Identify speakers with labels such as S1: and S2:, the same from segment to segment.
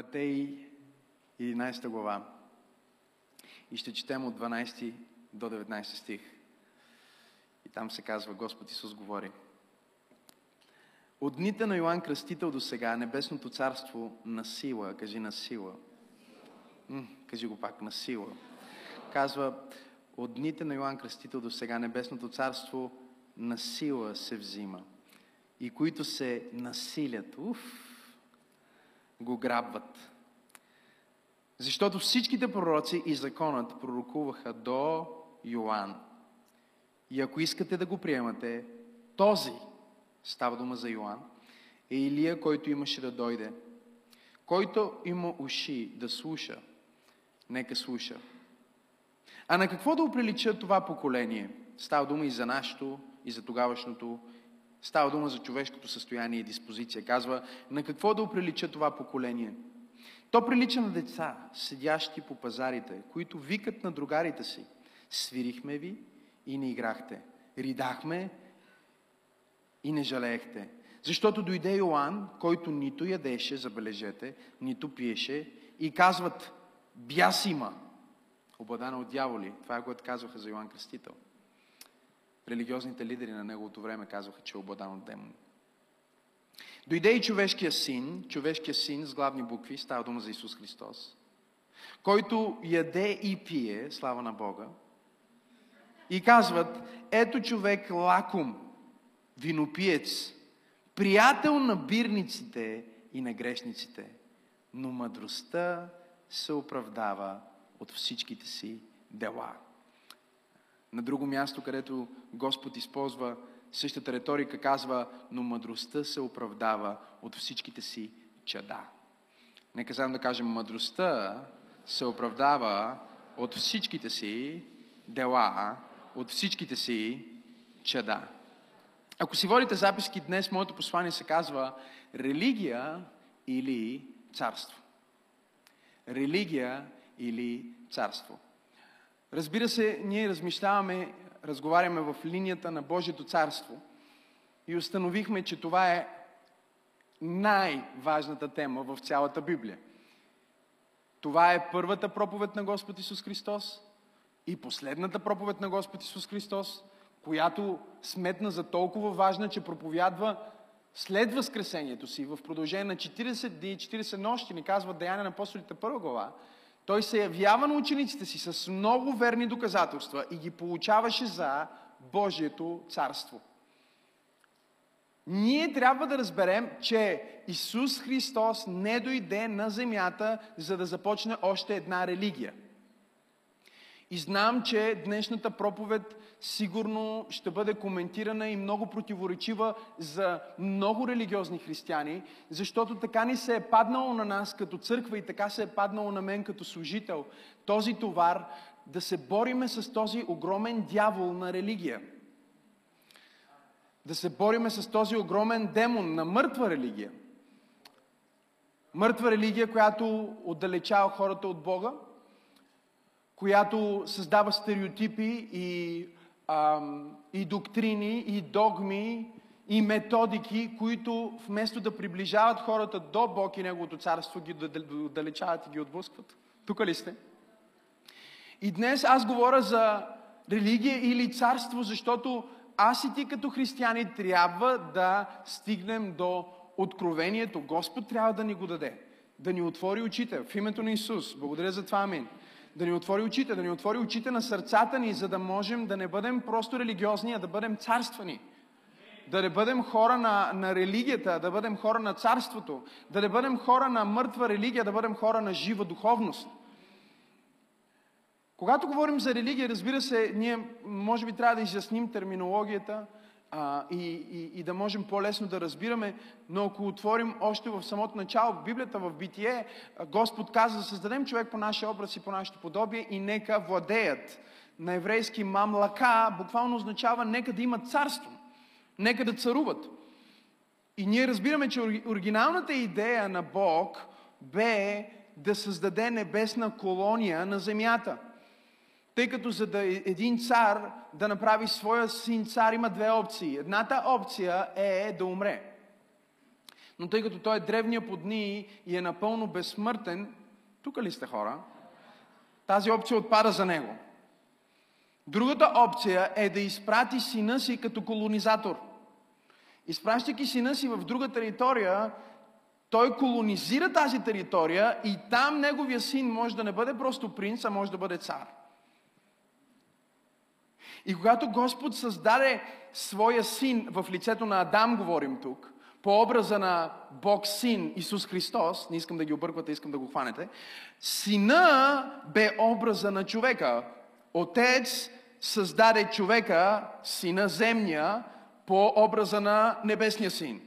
S1: Матей 11 глава. И ще четем от 12 до 19 стих. И там се казва, Господ Исус говори. От дните на Йоанн Кръстител до сега, Небесното царство на сила, кажи на сила, М, кажи го пак, на сила, казва, от дните на Йоанн Кръстител до сега, Небесното царство на сила се взима. И които се насилят, уф, го грабват. Защото всичките пророци и законът пророкуваха до Йоанн. И ако искате да го приемате, този, става дума за Йоанн, е Илия, който имаше да дойде. Който има уши да слуша, нека слуша. А на какво да оприлича това поколение? Става дума и за нашето, и за тогавашното. Става дума за човешкото състояние и диспозиция. Казва, на какво да оприлича това поколение? То прилича на деца, седящи по пазарите, които викат на другарите си. Свирихме ви и не играхте. Ридахме и не жалеехте. Защото дойде Йоанн, който нито ядеше, забележете, нито пиеше и казват, бяс има, обладана от дяволи. Това е което казваха за Йоанн Кръстител. Религиозните лидери на неговото време казваха, че е обладан от демони. Дойде и човешкия син, човешкия син с главни букви, става дума за Исус Христос, който яде и пие, слава на Бога, и казват, ето човек лаком, винопиец, приятел на бирниците и на грешниците, но мъдростта се оправдава от всичките си дела. На друго място, където Господ използва същата риторика, казва, но мъдростта се оправдава от всичките си чада. Нека заедно да кажем, мъдростта се оправдава от всичките си дела, от всичките си чада. Ако си водите записки днес, моето послание се казва религия или царство. Религия или царство. Разбира се, ние размишляваме, разговаряме в линията на Божието царство и установихме, че това е най-важната тема в цялата Библия. Това е първата проповед на Господ Исус Христос и последната проповед на Господ Исус Христос, която сметна за толкова важна, че проповядва след Възкресението си в продължение на 40 дни и 40 нощи, ни казва Деяния на апостолите първа глава, той се явява на учениците си с много верни доказателства и ги получаваше за Божието царство. Ние трябва да разберем, че Исус Христос не дойде на земята, за да започне още една религия. И знам, че днешната проповед сигурно ще бъде коментирана и много противоречива за много религиозни християни, защото така ни се е паднало на нас като църква и така се е паднало на мен като служител този товар да се бориме с този огромен дявол на религия. Да се бориме с този огромен демон на мъртва религия. Мъртва религия, която отдалечава хората от Бога, която създава стереотипи и, ам, и доктрини, и догми, и методики, които вместо да приближават хората до Бог и Неговото царство, ги отдалечават и ги отблъскват. Тук ли сте? И днес аз говоря за религия или царство, защото аз и ти като християни трябва да стигнем до откровението. Господ трябва да ни го даде. Да ни отвори очите в името на Исус. Благодаря за това, амин да ни отвори очите, да ни отвори очите на сърцата ни, за да можем да не бъдем просто религиозни, а да бъдем царствани. Да не бъдем хора на, на религията, да бъдем хора на царството, да не бъдем хора на мъртва религия, да бъдем хора на жива духовност. Когато говорим за религия, разбира се, ние може би трябва да изясним терминологията, а, и, и, и да можем по-лесно да разбираме, но ако отворим още в самото начало в Библията, в Битие, Господ каза да създадем човек по нашия образ и по нашето подобие и нека владеят. На еврейски мамлака буквално означава нека да имат царство, нека да царуват. И ние разбираме, че оригиналната идея на Бог бе да създаде небесна колония на земята – тъй като за да е един цар да направи своя син цар има две опции. Едната опция е да умре. Но тъй като той е древния по дни и е напълно безсмъртен, тук ли сте хора? Тази опция отпада за него. Другата опция е да изпрати сина си като колонизатор. Изпращайки сина си в друга територия, той колонизира тази територия и там неговия син може да не бъде просто принц, а може да бъде цар. И когато Господ създаде своя син в лицето на Адам, говорим тук, по образа на Бог Син Исус Христос, не искам да ги обърквате, искам да го хванете, сина бе образа на човека. Отец създаде човека, сина земния, по образа на небесния син.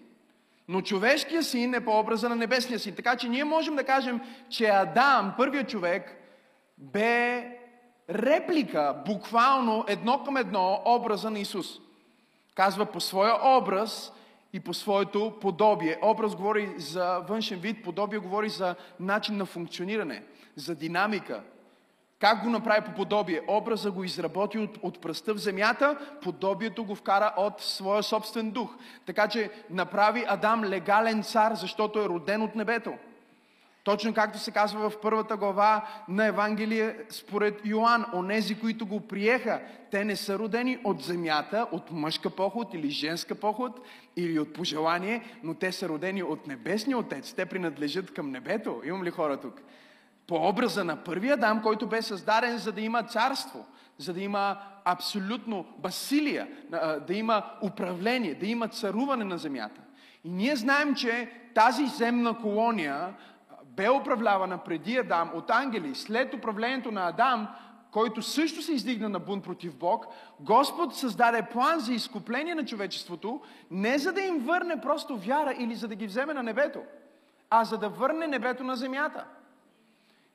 S1: Но човешкия син е по образа на небесния син. Така че ние можем да кажем, че Адам, първият човек, бе реплика, буквално едно към едно, образа на Исус. Казва по своя образ и по своето подобие. Образ говори за външен вид, подобие говори за начин на функциониране, за динамика. Как го направи по подобие? Образа го изработи от, от пръста в земята, подобието го вкара от своя собствен дух. Така че направи Адам легален цар, защото е роден от небето. Точно както се казва в първата глава на Евангелие според Йоанн, онези, които го приеха, те не са родени от земята, от мъжка поход или женска поход или от пожелание, но те са родени от небесния Отец. Те принадлежат към небето. Имам ли хора тук? По образа на първия Адам, който бе създаден за да има царство, за да има абсолютно басилия, да има управление, да има царуване на земята. И ние знаем, че тази земна колония бе управлявана преди Адам от ангели. След управлението на Адам, който също се издигна на бунт против Бог, Господ създаде план за изкупление на човечеството, не за да им върне просто вяра или за да ги вземе на небето, а за да върне небето на земята.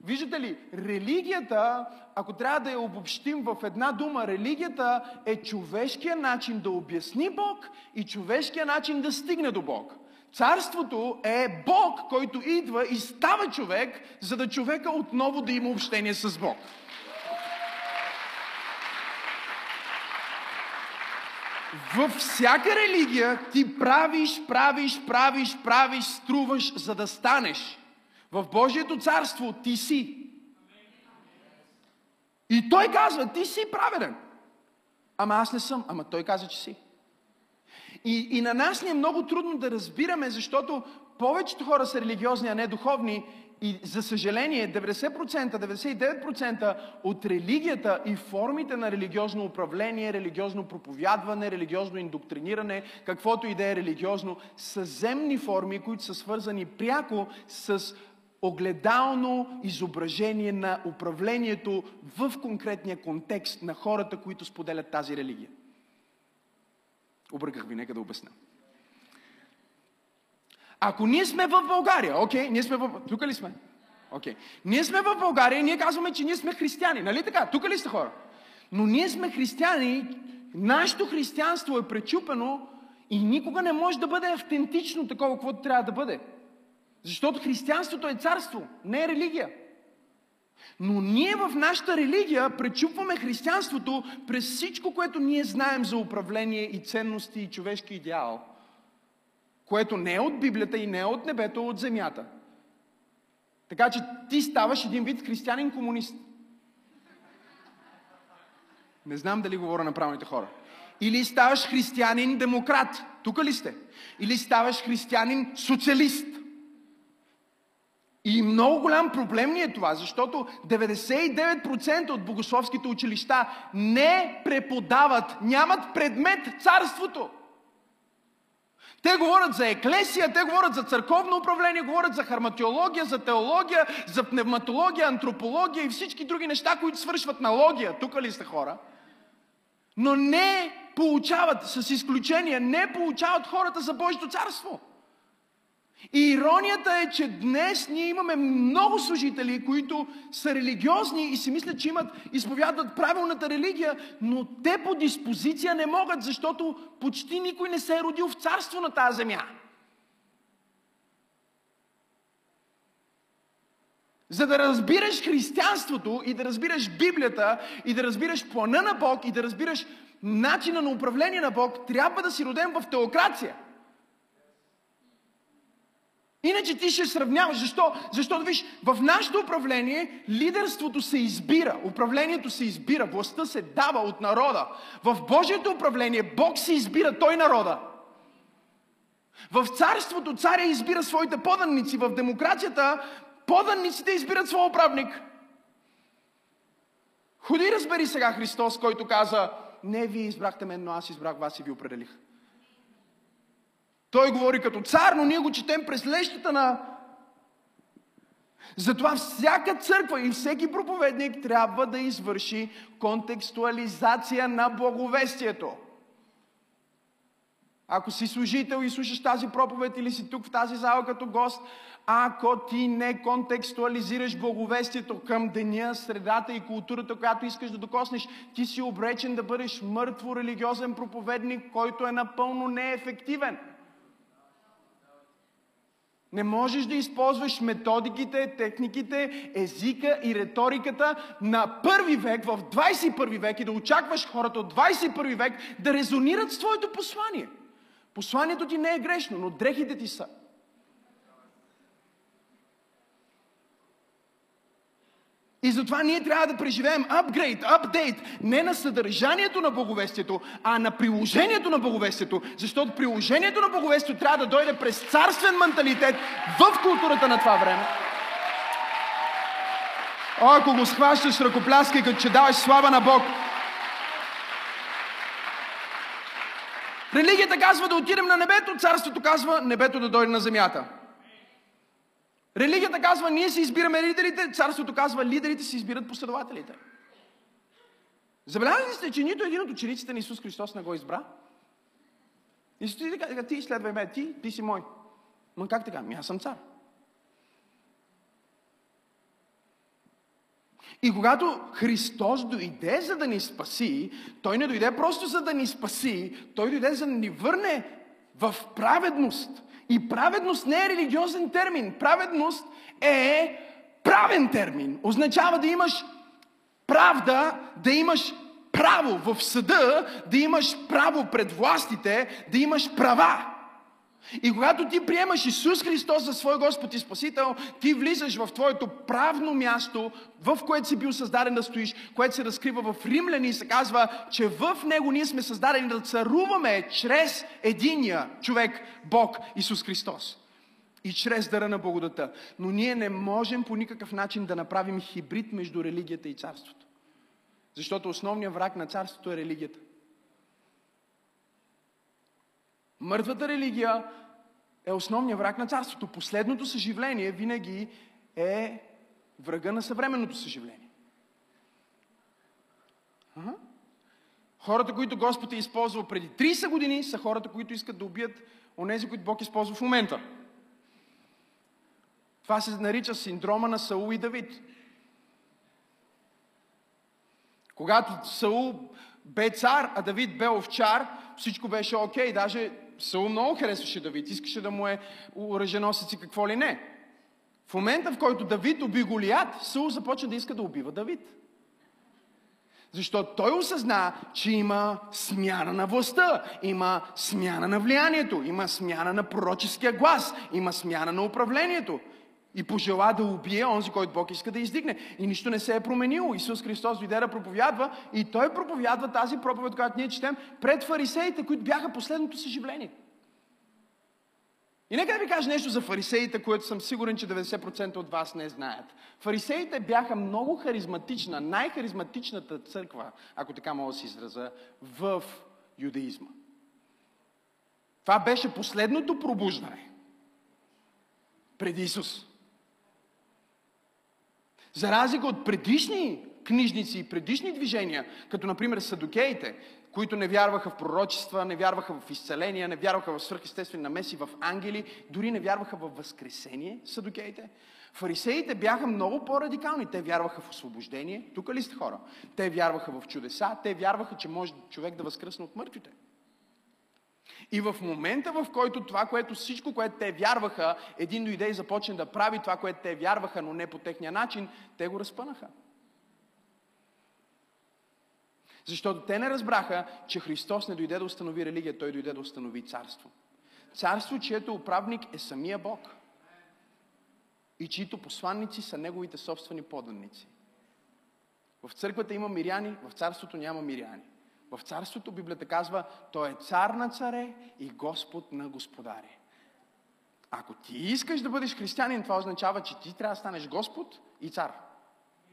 S1: Виждате ли, религията, ако трябва да я обобщим в една дума, религията е човешкия начин да обясни Бог и човешкия начин да стигне до Бог. Царството е Бог, който идва и става човек, за да човека отново да има общение с Бог. Във всяка религия ти правиш, правиш, правиш, правиш, струваш, за да станеш. В Божието царство ти си. И той казва, ти си праведен. Ама аз не съм. Ама той каза, че си. И, и на нас ни е много трудно да разбираме, защото повечето хора са религиозни, а не духовни. И за съжаление, 90%, 99% от религията и формите на религиозно управление, религиозно проповядване, религиозно индоктриниране, каквото и да е религиозно, са земни форми, които са свързани пряко с огледално изображение на управлението в конкретния контекст на хората, които споделят тази религия. Обърках ви, нека да обясня. Ако ние сме в България, окей, okay, ние сме в... Тук ли сме? Окей. Okay. Ние сме в България и ние казваме, че ние сме християни. Нали така? Тук ли сте хора? Но ние сме християни, нашето християнство е пречупено и никога не може да бъде автентично такова, каквото трябва да бъде. Защото християнството е царство, не е религия. Но ние в нашата религия пречупваме християнството през всичко, което ние знаем за управление и ценности и човешки идеал, което не е от Библията и не е от небето, а от земята. Така че ти ставаш един вид християнин комунист. Не знам дали говоря на правилните хора. Или ставаш християнин демократ. Тук ли сте? Или ставаш християнин социалист. И много голям проблем ни е това, защото 99% от богословските училища не преподават, нямат предмет царството. Те говорят за еклесия, те говорят за църковно управление, говорят за харматиология, за теология, за пневматология, антропология и всички други неща, които свършват на логия. Тук ли сте хора? Но не получават, с изключение, не получават хората за Божието царство. И иронията е, че днес ние имаме много служители, които са религиозни и си мислят, че имат, изповядват правилната религия, но те по диспозиция не могат, защото почти никой не се е родил в царство на тази земя. За да разбираш християнството и да разбираш Библията и да разбираш плана на Бог и да разбираш начина на управление на Бог, трябва да си роден в теокрация – Иначе ти ще сравняваш. Защо? Защото, виж, в нашето управление лидерството се избира, управлението се избира, властта се дава от народа. В Божието управление Бог се избира, той народа. В царството царя избира своите поданници, в демокрацията поданниците избират своя управник. Ходи разбери сега Христос, който каза, не вие избрахте мен, но аз избрах вас и ви определих. Той говори като цар, но ние го четем през лещата на... Затова всяка църква и всеки проповедник трябва да извърши контекстуализация на благовестието. Ако си служител и слушаш тази проповед или си тук в тази зала като гост, ако ти не контекстуализираш благовестието към деня, средата и културата, която искаш да докоснеш, ти си обречен да бъдеш мъртво религиозен проповедник, който е напълно неефективен. Не можеш да използваш методиките, техниките, езика и риториката на първи век в 21 век и да очакваш хората от 21 век да резонират с твоето послание. Посланието ти не е грешно, но дрехите ти са. И затова ние трябва да преживеем апгрейд, апдейт, не на съдържанието на благовестието, а на приложението на благовестието. Защото приложението на благовестието трябва да дойде през царствен менталитет в културата на това време. О, ако го схващаш ръкопляскай, като че даваш слава на Бог. Религията казва да отидем на небето, царството казва небето да дойде на земята. Религията казва, ние си избираме лидерите, царството казва, лидерите си избират последователите. Забелязали сте, че нито един от учениците на Исус Христос не го избра? И ти така, ти следвай ме, ти, ти си мой. Но как така? Ми аз съм цар. И когато Христос дойде за да ни спаси, Той не дойде просто за да ни спаси, Той дойде за да ни върне в праведност. И праведност не е религиозен термин. Праведност е правен термин. Означава да имаш правда, да имаш право в съда, да имаш право пред властите, да имаш права. И когато ти приемаш Исус Христос за свой Господ и Спасител, ти влизаш в твоето правно място, в което си бил създаден да стоиш, което се разкрива в Римляни и се казва, че в Него ние сме създадени да царуваме чрез единия човек, Бог Исус Христос. И чрез дара на благодата. Но ние не можем по никакъв начин да направим хибрид между религията и царството. Защото основният враг на царството е религията. Мъртвата религия е основният враг на царството. Последното съживление винаги е врага на съвременното съживление. Ага. Хората, които Господ е използвал преди 30 години, са хората, които искат да убият онези, които Бог използва в момента. Това се нарича синдрома на Саул и Давид. Когато Саул бе цар, а Давид бе овчар, всичко беше окей. Okay. Даже Саул много харесваше Давид, искаше да му е оръженосец и какво ли не. В момента, в който Давид уби Голият, Саул започна да иска да убива Давид. Защото той осъзна, че има смяна на властта, има смяна на влиянието, има смяна на пророческия глас, има смяна на управлението и пожела да убие онзи, който Бог иска да издигне. И нищо не се е променило. Исус Христос дойде да проповядва и Той проповядва тази проповед, която ние четем, пред фарисеите, които бяха последното съживление. И нека да ви кажа нещо за фарисеите, което съм сигурен, че 90% от вас не знаят. Фарисеите бяха много харизматична, най-харизматичната църква, ако така мога да се израза, в юдеизма. Това беше последното пробуждане преди Исус. За разлика от предишни книжници и предишни движения, като например садокеите, които не вярваха в пророчества, не вярваха в изцеления, не вярваха в свърхестествени намеси, в ангели, дори не вярваха в възкресение, садокеите. Фарисеите бяха много по-радикални. Те вярваха в освобождение. Тук ли сте хора? Те вярваха в чудеса. Те вярваха, че може човек да възкръсне от мъртвите. И в момента, в който това, което всичко, което те вярваха, един дойде и започне да прави това, което те вярваха, но не по техния начин, те го разпънаха. Защото те не разбраха, че Христос не дойде да установи религия, Той дойде да установи царство. Царство, чието управник е самия Бог. и чието посланници са неговите собствени поданници. В църквата има миряни, в царството няма миряни. В царството Библията казва, той е цар на царе и Господ на господари. Ако ти искаш да бъдеш християнин, това означава, че ти трябва да станеш Господ и цар.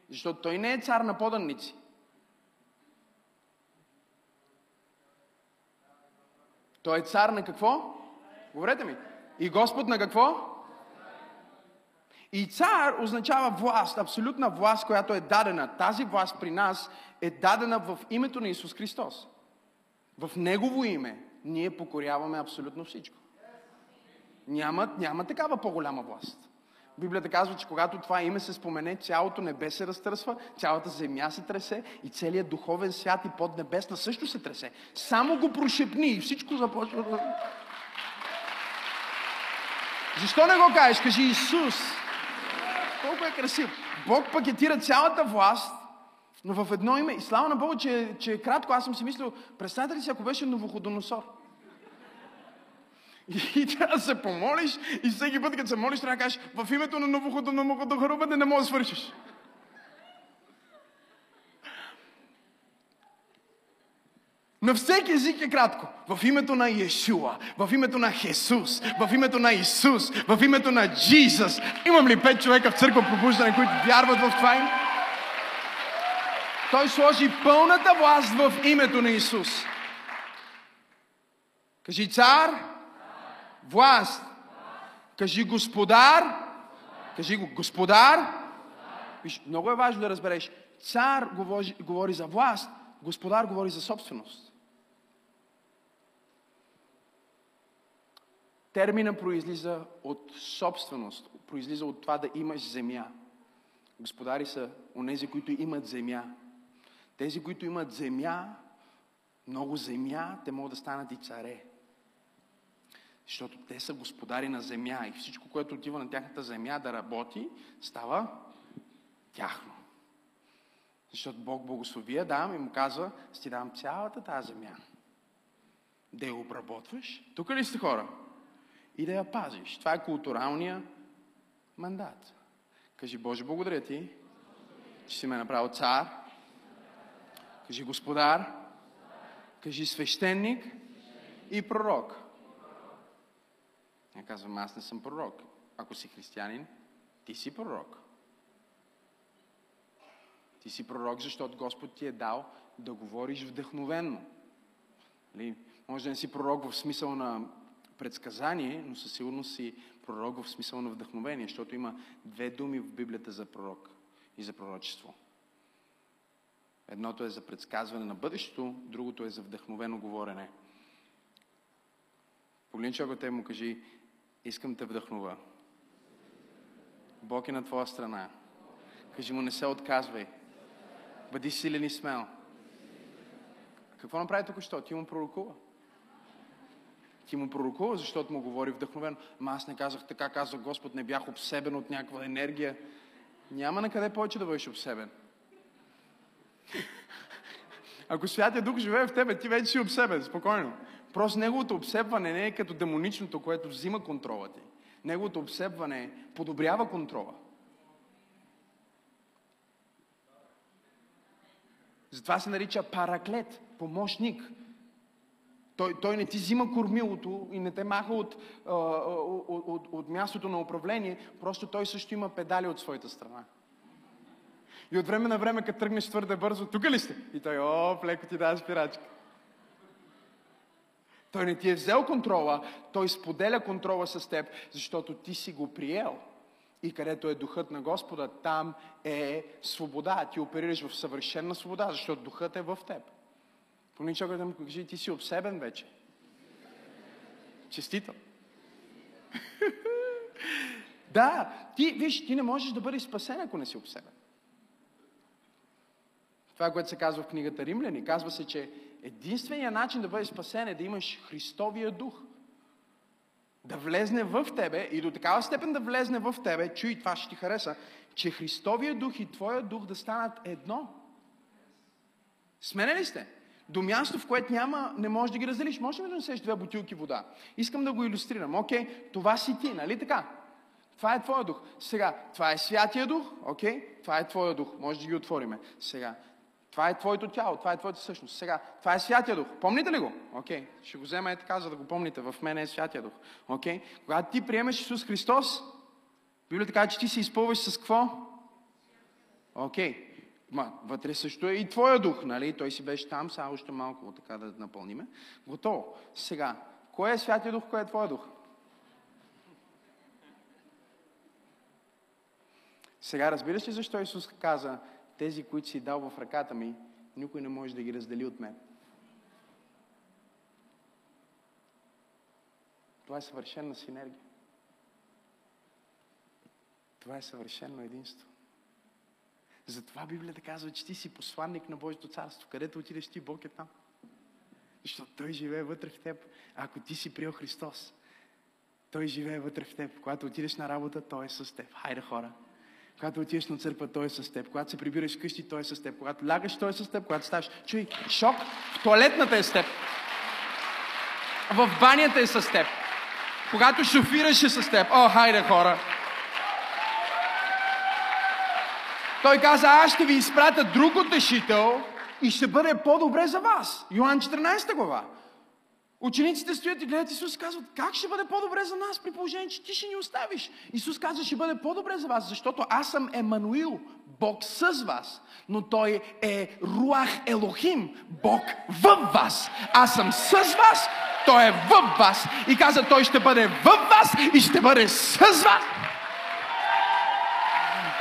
S1: Защото той не е цар на поданници. Той е цар на какво? Говорете ми. И Господ на какво? И цар означава власт, абсолютна власт, която е дадена. Тази власт при нас е дадена в името на Исус Христос. В Негово име ние покоряваме абсолютно всичко. Няма, няма такава по-голяма власт. Библията казва, че когато това име се спомене, цялото небе се разтърсва, цялата земя се тресе и целият духовен свят и поднебесна също се тресе. Само го прошепни и всичко започва. Защо не го кажеш? Кажи Исус. Колко е красив. Бог пакетира цялата власт, но в едно име. И слава на Бога, че, че е кратко. Аз съм си мислил, представете ли си, ако беше Новоходоносор? И, трябва да се помолиш и всеки път, като се молиш, трябва да кажеш в името на Новоходоносор, не можеш да свършиш. На всеки език е кратко. В името на Иешуа, в името на Хесус, в името на Исус, в името на Джизус. Имам ли пет човека в църква пробуждане, които вярват в това им? Той сложи пълната власт в името на Исус. Кажи цар, власт. Кажи господар. Кажи го господар. Виж, много е важно да разбереш. Цар говори, говори за власт, господар говори за собственост. Термина произлиза от собственост, произлиза от това да имаш земя. Господари са онези, които имат земя. Тези, които имат земя, много земя, те могат да станат и царе. Защото те са господари на земя и всичко, което отива на тяхната земя да работи, става тяхно. Защото Бог благослови Адам и му казва, ще ти дам цялата тази земя. Да я обработваш. Тук ли сте хора? И да я пазиш. Това е културалния мандат. Кажи, Боже, благодаря ти, че си ме направил цар. Кажи, господар. Кажи, свещеник и пророк. Я казвам, аз не съм пророк. Ако си християнин, ти си пророк. Ти си пророк, защото Господ ти е дал да говориш вдъхновенно. Нали? Може да не си пророк в смисъл на предсказание, но със сигурност си пророк в смисъл на вдъхновение, защото има две думи в Библията за пророк и за пророчество. Едното е за предсказване на бъдещето, другото е за вдъхновено говорене. Погледни човекът му кажи, искам те вдъхнува. Бог е на твоя страна. Кажи му, не се отказвай. Бъди силен и смел. Какво направи тук що? Ти му пророкува. Ти му пророкува, защото му говори вдъхновено. Ма аз не казах така, казах Господ, не бях обсебен от някаква енергия. Няма на къде повече да бъдеш обсебен. Ако Святия Дух живее в тебе, ти вече си обсебен, спокойно. Просто неговото обсебване не е като демоничното, което взима контрола ти. Неговото обсебване подобрява контрола. Затова се нарича параклет, помощник. Той, той не ти взима кормилото и не те маха от, от, от, от мястото на управление, просто той също има педали от своята страна. И от време на време, като тръгнеш твърде бързо, тук ли сте? И той, о, леко ти дава спирачка. Той не ти е взел контрола, той споделя контрола с теб, защото ти си го приел. И където е духът на Господа, там е свобода. Ти оперираш в съвършена свобода, защото духът е в теб. Помни човек да му кажи, ти си обсебен вече. Честито. да, ти, виж, ти не можеш да бъдеш спасен, ако не си обсебен. Това, което се казва в книгата Римляни, казва се, че единственият начин да бъдеш спасен е да имаш Христовия дух. Да влезне в тебе и до такава степен да влезне в тебе, чуй, това ще ти хареса, че Христовия дух и твоя дух да станат едно. Смене ли сте? До място, в което няма, не можеш да ги разделиш. Може ли да носеш две бутилки вода? Искам да го иллюстрирам. Окей, това си ти, нали така? Това е Твоя дух. Сега, това е Святия дух, окей? Това е Твоя дух. Може да ги отвориме. Сега, това е Твоето тяло, това е Твоята същност. Сега, това е Святия Дух. Помните ли го? Окей. Ще го взема е така, за да го помните. В мен е Святия Дух. Окей. Когато ти приемеш Исус Христос, Библията казва, че ти се изпълваш с какво? Окей. Ма, вътре също е и Твоя дух, нали? Той си беше там, сега още малко така да напълниме. Готово. Сега, кой е Святия Дух, кой е Твоя дух? Сега разбираш ли защо Исус каза, тези, които си дал в ръката ми, никой не може да ги раздели от мен. Това е съвършена синергия. Това е съвършено единство. Затова Библията казва, че ти си посланник на Божието царство. Където отидеш ти, Бог е там. Защото Той живее вътре в теб. Ако ти си приел Христос, Той живее вътре в теб. Когато отидеш на работа, Той е с теб. Хайде хора, когато отидеш на църква, той е с теб. Когато се прибираш вкъщи, той е с теб. Когато лягаш, той е с теб. Когато ставаш, чуй, шок, в туалетната е с теб. В банята е с теб. Когато шофираш е с теб. О, хайде хора! Той каза, аз ще ви изпратя друг утешител и ще бъде по-добре за вас. Йоан 14 глава. Учениците стоят и гледат Исус и казват, как ще бъде по-добре за нас при положение, че ти ще ни оставиш? Исус казва, ще бъде по-добре за вас, защото аз съм Емануил, Бог с вас, но Той е Руах Елохим, Бог в вас. Аз съм с вас, Той е в вас. И каза, Той ще бъде в вас и ще бъде с вас.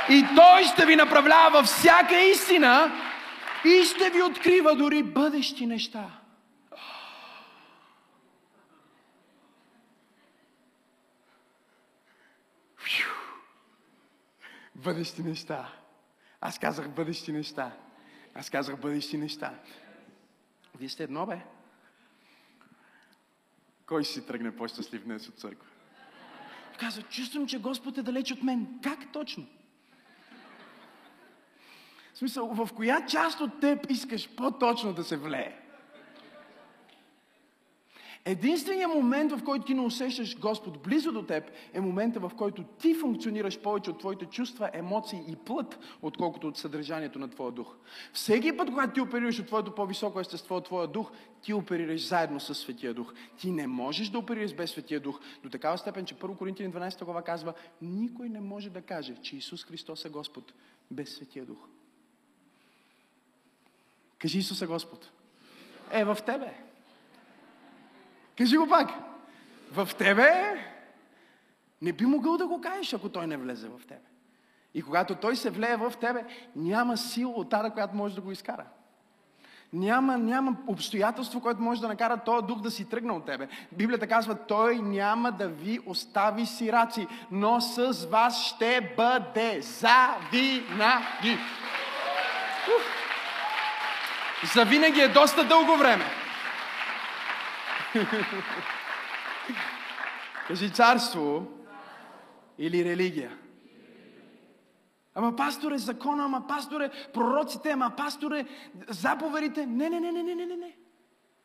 S1: И Той ще ви направлява във всяка истина и ще ви открива дори бъдещи неща. Бъдещи неща. Аз казах бъдещи неща. Аз казах бъдещи неща. Вие сте едно, бе. Кой ще си тръгне по-щастлив днес от църква? Казва, чувствам, че Господ е далеч от мен. Как точно? В смисъл, в коя част от теб искаш по-точно да се влее? Единственият момент, в който ти не усещаш Господ близо до теб, е момента, в който ти функционираш повече от твоите чувства, емоции и плът, отколкото от съдържанието на твоя дух. Всеки път, когато ти оперираш от твоето по-високо естество, от твоя дух, ти оперираш заедно с Светия Дух. Ти не можеш да оперираш без Светия Дух. До такава степен, че 1 Коринтияни 12 глава казва, никой не може да каже, че Исус Христос е Господ без Светия Дух. Кажи Исус е Господ. Е в тебе. Кажи го пак. В тебе не би могъл да го кажеш, ако той не влезе в тебе. И когато той се влее в тебе, няма сила от тара, която може да го изкара. Няма, няма обстоятелство, което може да накара този дух да си тръгне от тебе. Библията казва, той няма да ви остави сираци, но с вас ще бъде завинаги. Завинаги е доста дълго време. Кажи царство или религия. Ама пасторе закона, ама пасторе пророците, ама пасторе заповедите. Не, не, не, не, не, не, не.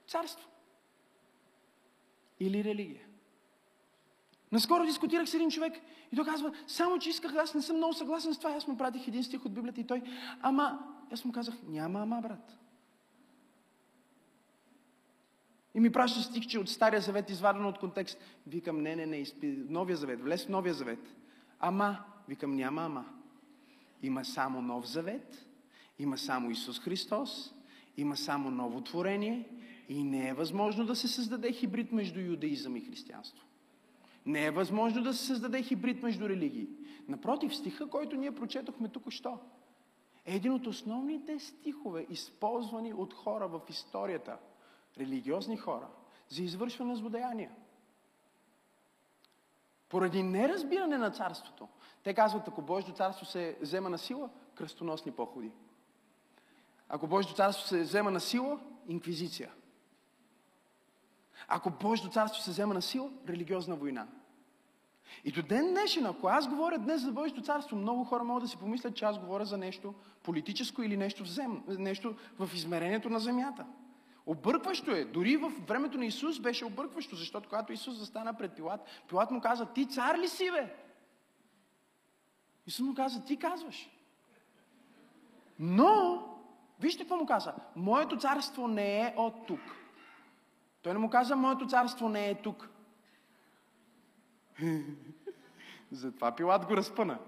S1: Царство. Или религия. Наскоро дискутирах с един човек и той казва, само че исках, аз не съм много съгласен с това. Аз му пратих един стих от Библията и той, ама, аз му казах, няма ама, брат. И ми праща стихче от Стария завет, извадено от контекст. Викам, не, не, не, Новия завет, влез в Новия завет. Ама, викам, няма ама. Има само нов завет, има само Исус Христос, има само ново творение и не е възможно да се създаде хибрид между юдаизъм и християнство. Не е възможно да се създаде хибрид между религии. Напротив, стиха, който ние прочетохме тук-що, е един от основните стихове, използвани от хора в историята – религиозни хора за извършване на злодеяния. Поради неразбиране на царството. Те казват, ако Божието царство се взема на сила, кръстоносни походи. Ако Божието царство се взема на сила, инквизиция. Ако Божието царство се взема на сила, религиозна война. И до ден днешен, ако аз говоря днес за Божието царство, много хора могат да си помислят, че аз говоря за нещо политическо или нещо в, зем, нещо в измерението на земята. Объркващо е. Дори в времето на Исус беше объркващо, защото когато Исус застана пред Пилат, Пилат му каза, ти цар ли си, бе? Исус му каза, ти казваш. Но, вижте какво му каза. Моето царство не е от тук. Той не му каза, моето царство не е тук. Затова Пилат го разпъна.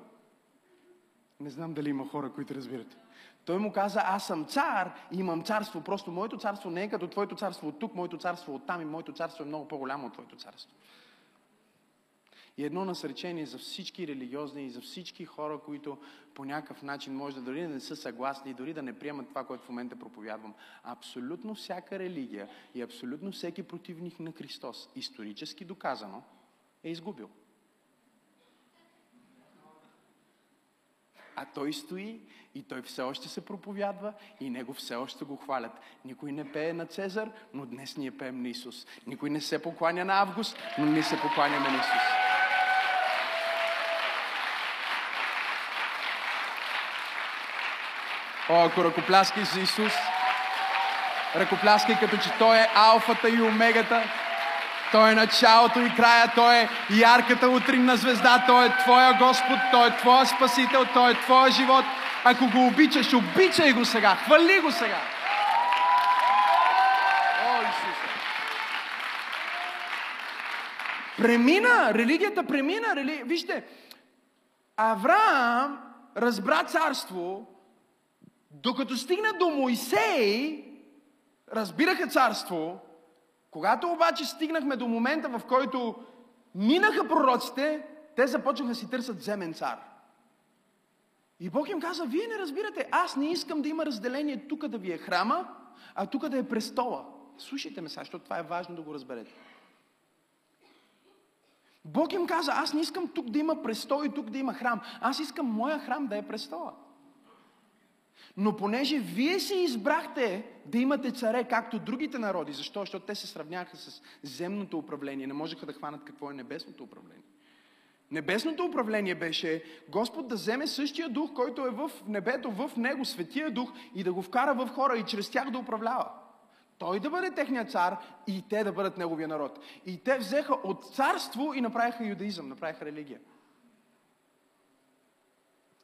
S1: Не знам дали има хора, които разбират. Той му каза, аз съм цар и имам царство. Просто моето царство не е като твоето царство от тук, моето царство от там и моето царство е много по-голямо от твоето царство. И едно насречение за всички религиозни и за всички хора, които по някакъв начин може да дори да не са съгласни и дори да не приемат това, което в момента проповядвам. Абсолютно всяка религия и абсолютно всеки противник на Христос, исторически доказано, е изгубил. А той стои и той все още се проповядва и него все още го хвалят. Никой не пее на Цезар, но днес ние пеем на Исус. Никой не се покланя на Август, но ние се покланяме на Исус. О, ако ръкопляскай за Исус, ръкопляскай като че Той е алфата и омегата, той е началото и края, Той е ярката утринна звезда, Той е Твоя Господ, Той е Твоя Спасител, Той е Твоя живот. Ако го обичаш, обичай го сега, хвали го сега. О, Исусе! Премина, религията премина. Рели... Вижте, Авраам разбра царство, докато стигна до Моисей, разбираха царство, когато обаче стигнахме до момента, в който минаха пророците, те започнаха да си търсят земен цар. И Бог им каза, вие не разбирате, аз не искам да има разделение тук да ви е храма, а тук да е престола. Слушайте ме сега, защото това е важно да го разберете. Бог им каза, аз не искам тук да има престол и тук да има храм. Аз искам моя храм да е престола. Но понеже вие си избрахте да имате царе, както другите народи, защо? Защото те се сравняха с земното управление, не можеха да хванат какво е небесното управление. Небесното управление беше Господ да вземе същия дух, който е в небето, в него, светия дух, и да го вкара в хора и чрез тях да управлява. Той да бъде техният цар и те да бъдат неговия народ. И те взеха от царство и направиха юдаизъм, направиха религия.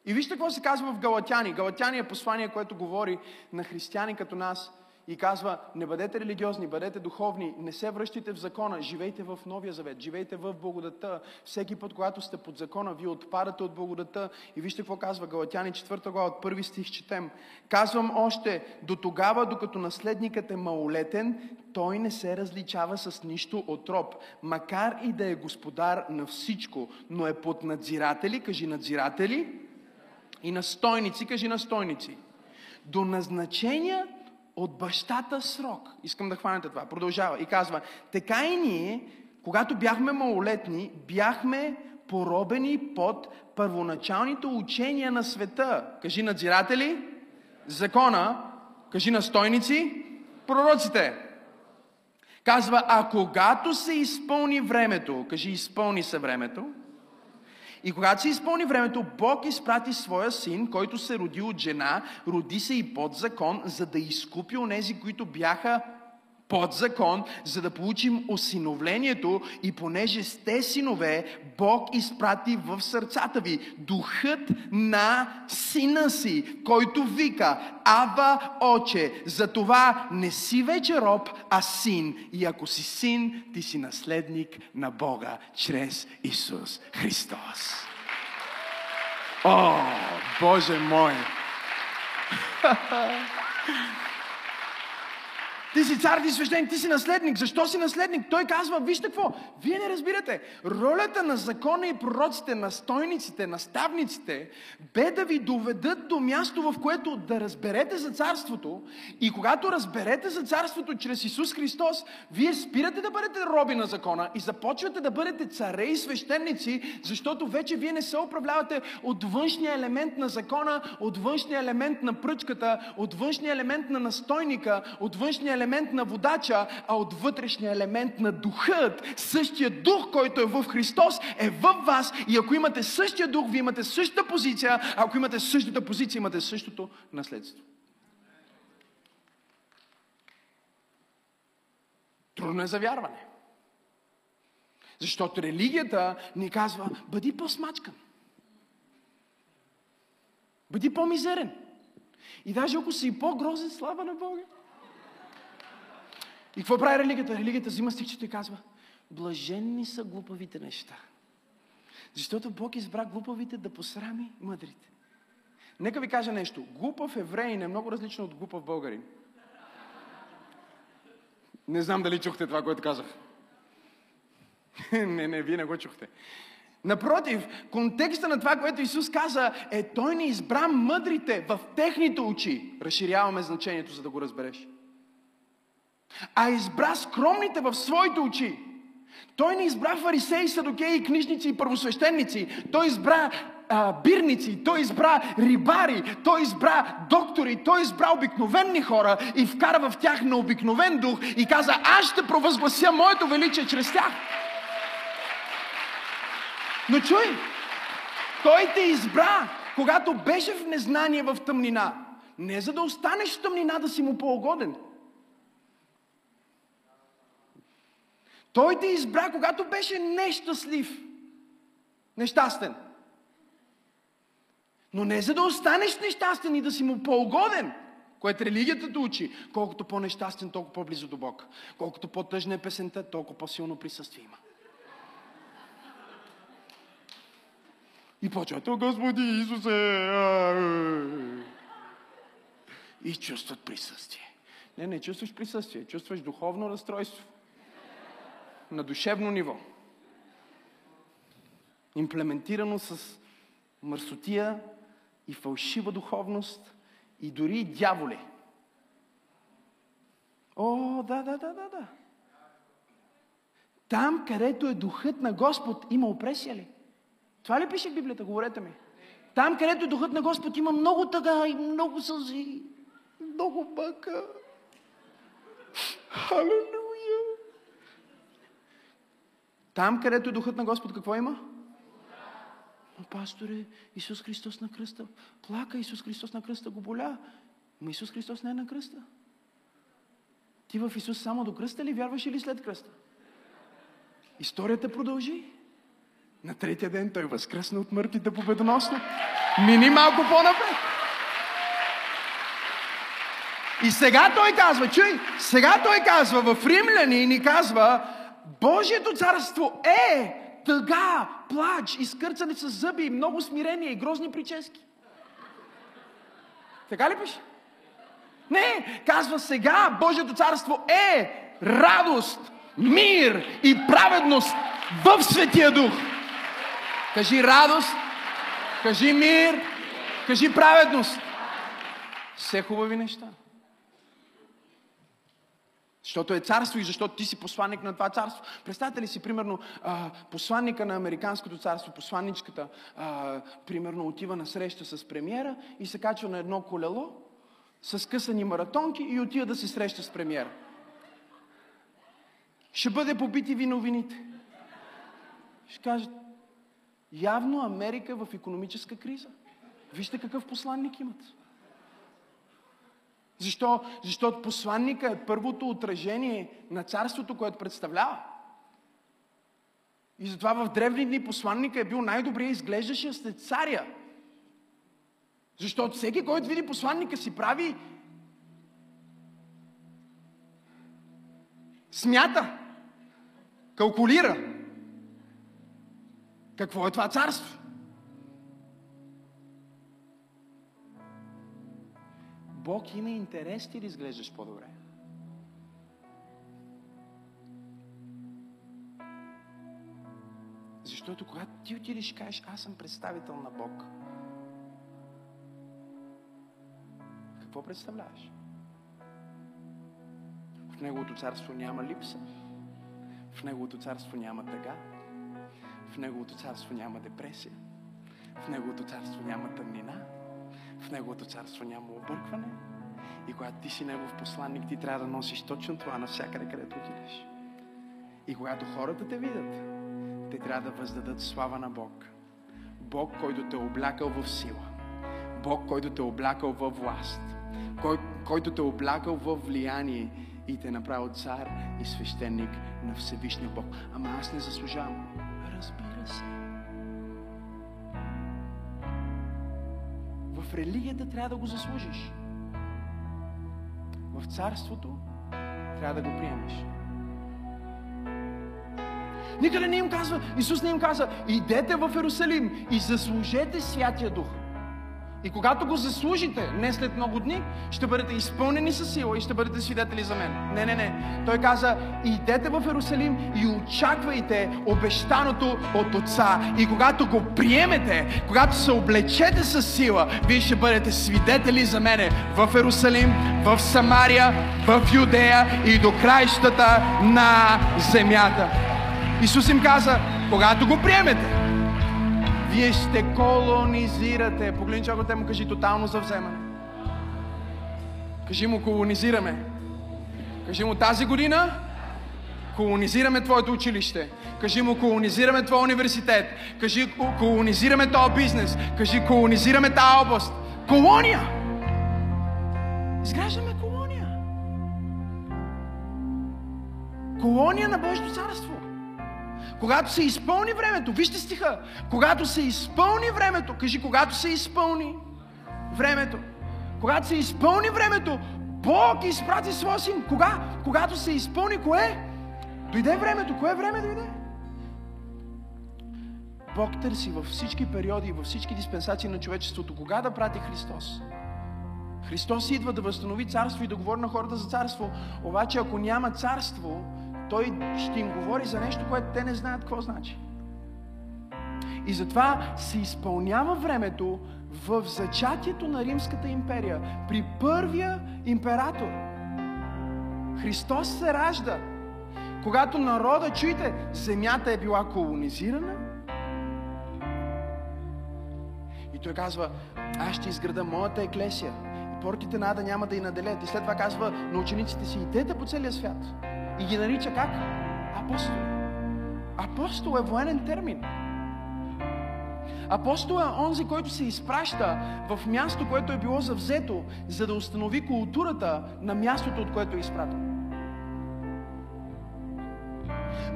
S1: И вижте какво се казва в Галатяни. Галатяни е послание, което говори на християни като нас и казва, не бъдете религиозни, бъдете духовни, не се връщайте в закона, живейте в Новия Завет, живейте в благодата. Всеки път, когато сте под закона, вие отпадате от благодата. И вижте какво казва Галатяни 4 глава, от първи стих четем. Казвам още, до тогава, докато наследникът е малолетен, той не се различава с нищо от роб, макар и да е господар на всичко, но е под надзиратели, кажи надзиратели, и настойници, кажи настойници. До назначения от бащата срок. Искам да хванете това. Продължава и казва, така и ние, когато бяхме малолетни, бяхме поробени под първоначалните учения на света. Кажи надзиратели, закона, кажи настойници, пророците. Казва, а когато се изпълни времето, кажи изпълни се времето, и когато се изпълни времето, Бог изпрати своя син, който се роди от жена, роди се и под закон, за да изкупи онези, които бяха под закон, за да получим осиновлението и понеже сте синове, Бог изпрати в сърцата ви духът на сина си, който вика, Ава, Оче, за това не си вече роб, а син. И ако си син, ти си наследник на Бога чрез Исус Христос. О, Боже мой! Ти си цар, ти свещеник, ти си наследник. Защо си наследник? Той казва, вижте какво, вие не разбирате. Ролята на закона и пророците, настойниците, наставниците, бе да ви доведат до място, в което да разберете за царството. И когато разберете за царството чрез Исус Христос, вие спирате да бъдете роби на закона и започвате да бъдете царе и свещеници, защото вече вие не се управлявате от външния елемент на закона, от външния елемент на пръчката, от външния елемент на настойника, от външния елемент на водача, а от вътрешния елемент на духът. Същия дух, който е в Христос, е в вас. И ако имате същия дух, вие имате същата позиция. А ако имате същата позиция, имате същото наследство. Трудно е за вярване. Защото религията ни казва, бъди по-смачкан. Бъди по-мизерен. И даже ако си по-грозен, слава на Бога. И какво прави религията? Религията взима стихчето и казва, блаженни са глупавите неща. Защото Бог избра глупавите да посрами мъдрите. Нека ви кажа нещо. Глупав евреин е много различно от глупав българин. Не знам дали чухте това, което казах. не, не, вие не го чухте. Напротив, контекста на това, което Исус каза, е Той не избра мъдрите в техните очи. Разширяваме значението, за да го разбереш. А избра скромните в своите очи. Той не избра фарисеи, садокеи, книжници и първосвещеници. Той избра а, бирници, той избра рибари, той избра доктори, той избра обикновенни хора и вкара в тях на обикновен дух и каза, аз ще провъзглася моето величие чрез тях. Но чуй, той те избра, когато беше в незнание в тъмнина. Не за да останеш в тъмнина да си му по-угоден. Той те избра, когато беше нещастлив. Нещастен. Но не за да останеш нещастен и да си му по-угоден, което религията те учи. Колкото по-нещастен, толкова по-близо до Бог. Колкото по-тъжна е песента, толкова по-силно присъствие има. И почват, о Господи Исусе! И чувстват присъствие. Не, не чувстваш присъствие, чувстваш духовно разстройство. На душевно ниво. Имплементирано с мърсотия и фалшива духовност и дори дяволи. О, да, да, да, да, да. Там, където е духът на Господ, има опресия ли? Това ли пише в Библията? Говорете ми. Там, където е духът на Господ, има много тъга и много сълзи. Много бъка. Халелуя! Там, където е духът на Господ, какво има? Но, пасторе, Исус Христос на кръста. Плака Исус Христос на кръста, го боля. Но Исус Христос не е на кръста. Ти в Исус само до кръста ли вярваш или след кръста? Историята продължи. На третия ден той възкръсна от мъртвите победоносно. Мини малко по-напред. И сега той казва, чуй, сега той казва в Римляни ни казва, Божието царство е тъга, плач, изкърцани с зъби, много смирение и грозни прически. Така ли пише? Не, казва сега Божието царство е радост, мир и праведност в Светия Дух. Кажи радост, кажи мир, кажи праведност. Все хубави неща. Защото е царство и защото ти си посланник на това царство. Представете ли си, примерно, а, посланника на Американското царство, посланничката, а, примерно, отива на среща с премиера и се качва на едно колело с късани маратонки и отива да се среща с премиера. Ще бъде побити ви новините. Ще кажат, явно Америка е в економическа криза. Вижте какъв посланник имат. Защо? Защото посланника е първото отражение на царството, което представлява. И затова в древни дни посланника е бил най-добре изглеждащия след царя. Защото всеки, който види посланника си прави смята, калкулира какво е това царство. Бог има интерес ти да изглеждаш по-добре. Защото когато ти отидеш и кажеш, аз съм представител на Бог, какво представляваш? В Неговото царство няма липса. В Неговото царство няма тъга. В Неговото царство няма депресия. В Неговото царство няма тъмнина. В Неговото царство няма объркване. И когато ти си Негов посланник, ти трябва да носиш точно това навсякъде, където отидеш. И когато хората те видят, те трябва да въздадат слава на Бог. Бог, който те е облякал в сила. Бог, който те е облякал в власт. Кой, който те е облякал в влияние и те е направил цар и свещеник на Всевишния Бог. Ама аз не заслужавам. Разбира се. В религията трябва да го заслужиш. В царството трябва да го приемеш. Никъде не им казва, Исус не им каза, идете в Иерусалим и заслужете Святия Дух. И когато го заслужите, не след много дни, ще бъдете изпълнени със сила и ще бъдете свидетели за мен. Не, не, не. Той каза, идете в Иерусалим и очаквайте обещаното от Отца. И когато го приемете, когато се облечете с сила, вие ще бъдете свидетели за мене в Иерусалим, в Самария, в Юдея и до краищата на земята. Исус им каза, когато го приемете, вие ще колонизирате. Погледни те му кажи тотално завземане. Кажи му колонизираме. Кажи му тази година колонизираме твоето училище. Кажи му колонизираме твоя университет. Кажи колонизираме този бизнес. Кажи колонизираме тази област. Колония! Изграждаме колония. Колония на Божието царство. Когато се изпълни времето, вижте стиха, когато се изпълни времето, кажи, когато се изпълни времето, когато се изпълни времето, Бог изпрати своя син. Кога? Когато се изпълни кое? Дойде времето. Кое време дойде? Бог търси във всички периоди, във всички диспенсации на човечеството, кога да прати Христос. Христос идва да възстанови царство и да говори на хората за царство. Обаче, ако няма царство, той ще им говори за нещо, което те не знаят какво значи. И затова се изпълнява времето в зачатието на Римската империя, при първия император. Христос се ражда. Когато народа, чуйте, земята е била колонизирана, и той казва, аз ще изграда моята еклесия. И портите на Ада няма да и наделят. И след това казва на учениците си, идете по целия свят. И ги нарича как? Апостол. Апостол е военен термин. Апостол е онзи, който се изпраща в място, което е било завзето, за да установи културата на мястото, от което е изпратен.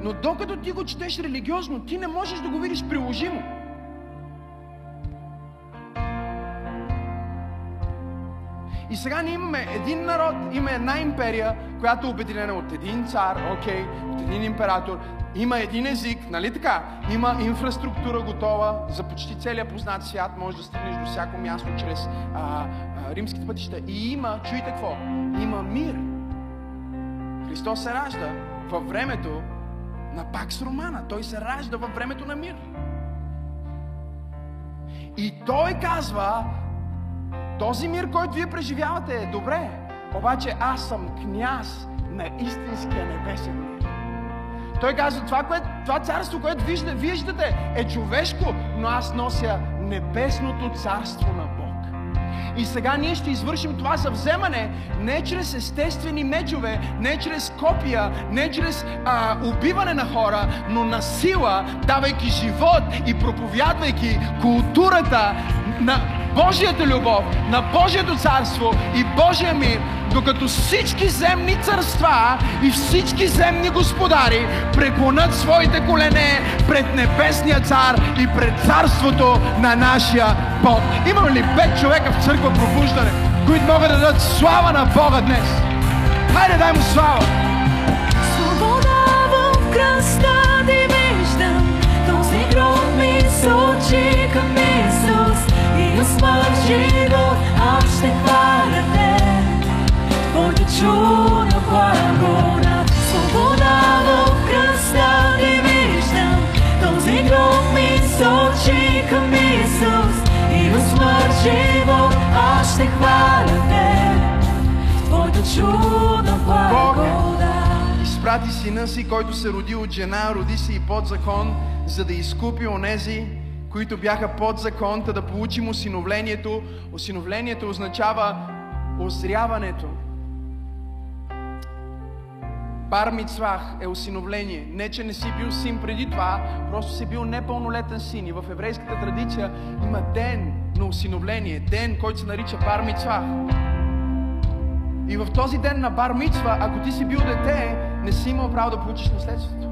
S1: Но докато ти го четеш религиозно, ти не можеш да го видиш приложимо. И сега ние имаме един народ, има една империя, която е обединена от един цар, окей, okay, от един император, има един език, нали така? Има инфраструктура готова за почти целия познат свят, може да стигнеш до всяко място чрез а, а, римските пътища. И има, чуйте какво, има мир. Христос се ражда във времето на Пакс Романа. Той се ражда във времето на мир. И той казва, този мир, който вие преживявате е добре, обаче аз съм княз на истинския небесен мир. Той казва, това, което, това царство, което виждате, виждате, е човешко, но аз нося небесното царство на Бог. И сега ние ще извършим това съвземане не чрез естествени мечове, не чрез копия, не чрез а, убиване на хора, но на сила, давайки живот и проповядвайки културата на Божията любов, на Божието царство и Божия мир, докато всички земни царства и всички земни господари преклонат своите колене пред небесния цар и пред царството на нашия Бог. Имам ли пет човека в църква пробуждане, които могат да дадат слава на Бога днес? Хайде дай му слава!
S2: Свобода в кръста ти виждам, този гроб ми сочи към Исус от смърт живот аз ще хваля те. Твоето чудо благода, свобода в кръста ти виждам, този гроб ми сочи към Исус и от смърт живот аз ще хваля те. Твоето чудо благода.
S1: изпрати сина си, който се роди от жена, роди се и под закон, за да изкупи онези, които бяха под закон, да получим осиновлението. Осиновлението означава озряването. Бар мицвах е осиновление. Не, че не си бил син преди това, просто си бил непълнолетен син. И в еврейската традиция има ден на осиновление, ден, който се нарича бар мицвах. И в този ден на бар мицва, ако ти си бил дете, не си имал право да получиш наследството.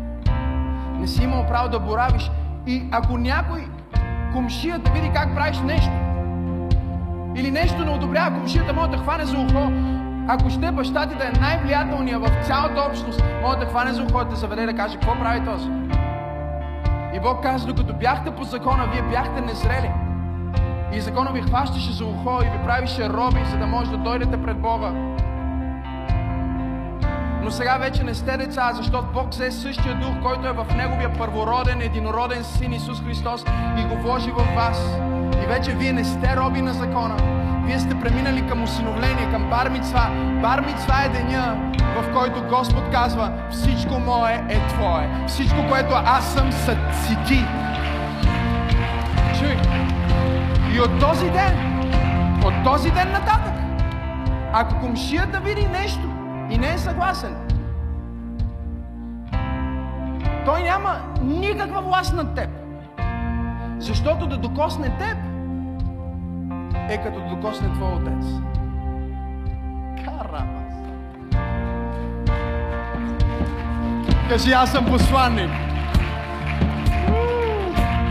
S1: Не си имал право да боравиш. И ако някой комшия да види как правиш нещо, Или нещо не одобрява, комшията може да хване за ухо. Ако ще баща ти да е най-влиятелният в цялата общност, може да хване за ухо, да те заведе да каже, какво прави този? И Бог каза, докато бяхте по закона, вие бяхте незрели. И закона ви хващаше за ухо и ви правише роби, за да може да дойдете пред Бога. Но сега вече не сте деца, защото Бог взе същия дух, който е в Неговия първороден, единороден Син Исус Христос и го вложи в вас. И вече вие не сте роби на закона. Вие сте преминали към усиновление, към бармицва. Бармицва е деня, в който Господ казва, всичко мое е Твое. Всичко, което аз съм, са си ти. Чуй. И от този ден, от този ден нататък, ако комшията види нещо и не е съгласен, той няма никаква власт над теб. Защото да докосне теб е като да докосне твой отец. Карамас. Кажи, аз съм посланник.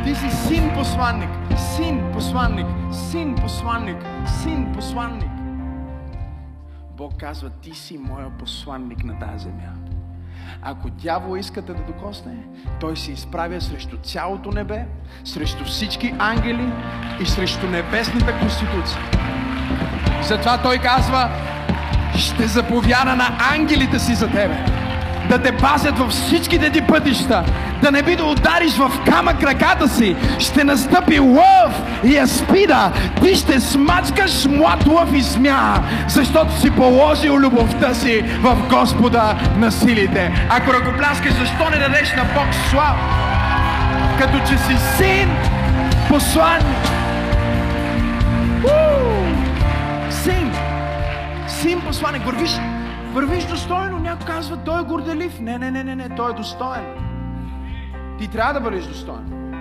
S1: Ти си син посланник. Син посланник. Син посланник. Син посланник. Бог казва, ти си моя посланник на тази земя. Ако дявол иска да докосне, той се изправя срещу цялото небе, срещу всички ангели и срещу небесната конституция. Затова той казва, ще заповяда на ангелите си за тебе, да те пазят във всичките ти пътища, да не би да удариш в камък краката си, ще настъпи лъв и аспида, ти ще смачкаш млад лъв и смя, защото си положил любовта си в Господа на силите. Ако ръкопляскаш, защо не дадеш на Бог слава? Като че си син, посланник. Син, син посланник, вървиш, вървиш достойно. Някой казва, той е горделив. Не, не, не, не, не, той е достоен. Ти трябва да бъдеш достоен.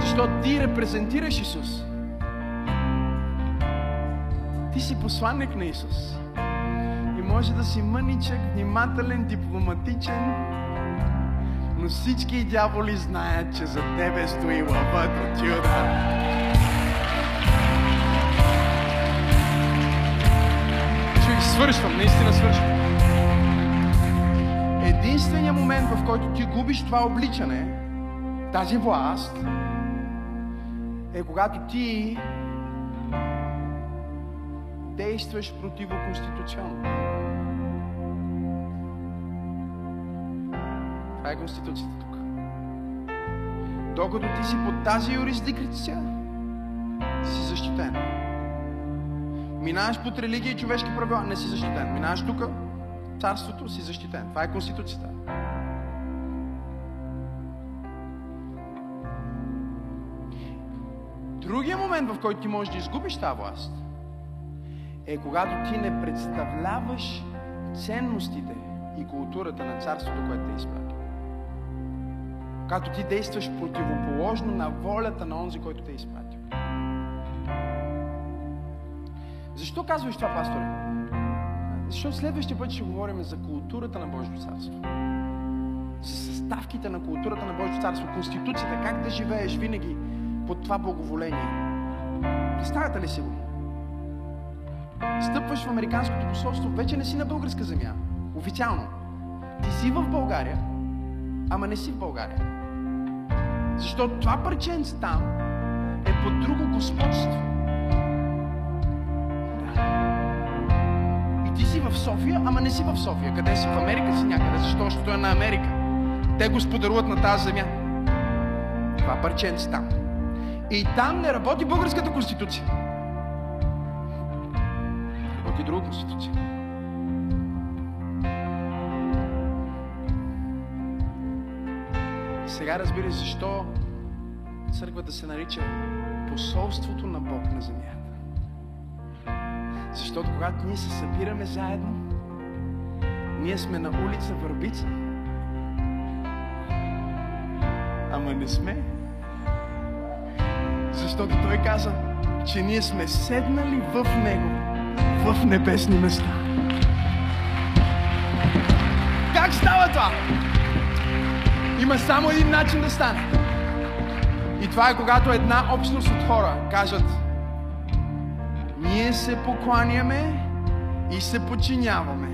S1: Защото ти репрезентираш Исус. Ти си посланник на Исус. И може да си мъничък, внимателен, дипломатичен, но всички дяволи знаят, че за тебе стои лъвът от Юда. Свършвам, наистина свършвам. Единственият момент, в който ти губиш това обличане, тази власт, е когато ти действаш противоконституционно. Това е конституцията тук. Докато ти си под тази юрисдикция, си защитен. Минаваш под религия и човешки правила, не си защитен. Минаваш тук, царството, си защитен. Това е конституцията. Другия момент, в който ти можеш да изгубиш тази власт, е когато ти не представляваш ценностите и културата на царството, което те е изпратил. Когато ти действаш противоположно на волята на онзи, който те е Защо казваш това, пасторе? Защото следващия път ще говорим за културата на Божието царство. За съставките на културата на Божието царство, конституцията, как да живееш винаги под това благоволение. Представяте ли си го? Стъпваш в Американското посолство, вече не си на българска земя. Официално. Ти си в България, ама не си в България. Защото това парченце там е под друго господство. В София, ама не си в София. Къде си? В Америка си някъде. Защо? Защото е на Америка. Те господаруват на тази земя. Това парченце там. И там не работи българската конституция. Работи друга конституция. Сега разбираш защо църквата се нарича посолството на Бог на земята. Защото когато ние се събираме заедно, ние сме на улица Върбица. Ама не сме. Защото Той каза, че ние сме седнали в Него, в небесни места. Как става това? Има само един начин да стане. И това е когато една общност от хора кажат ние се покланяме и се подчиняваме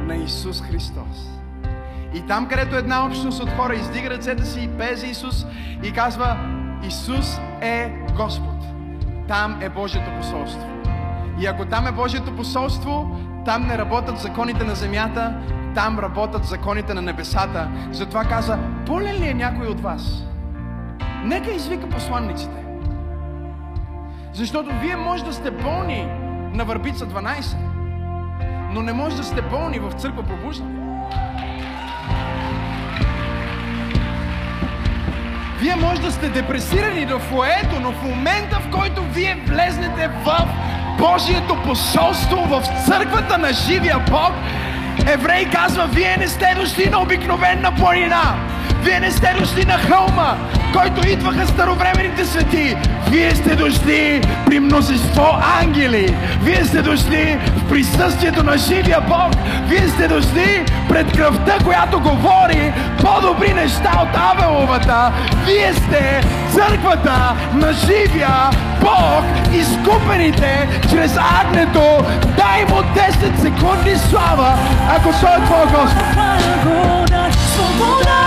S1: на Исус Христос. И там, където една общност от хора издига ръцете си и за Исус и казва Исус е Господ. Там е Божието посолство. И ако там е Божието посолство, там не работят законите на земята, там работят законите на небесата. Затова каза, болен ли е някой от вас? Нека извика посланниците. Защото вие може да сте болни на Върбица 12, но не може да сте болни в църква пробуждане. Вие може да сте депресирани в фоето, но в момента, в който вие влезнете в Божието посолство, в църквата на живия Бог, Еврей казва, вие не сте дошли на обикновена планина. Вие не сте дошли на хълма, който идваха старовременните свети. Вие сте дошли при множество ангели. Вие сте дошли в присъствието на живия Бог. Вие сте дошли пред кръвта, която говори по-добри неща от Авеловата. Вие сте църквата на живия Бог, изкупените чрез агнето. Дай му 10 секунди слава, ако той е твой Господ.
S2: Благодат, свобода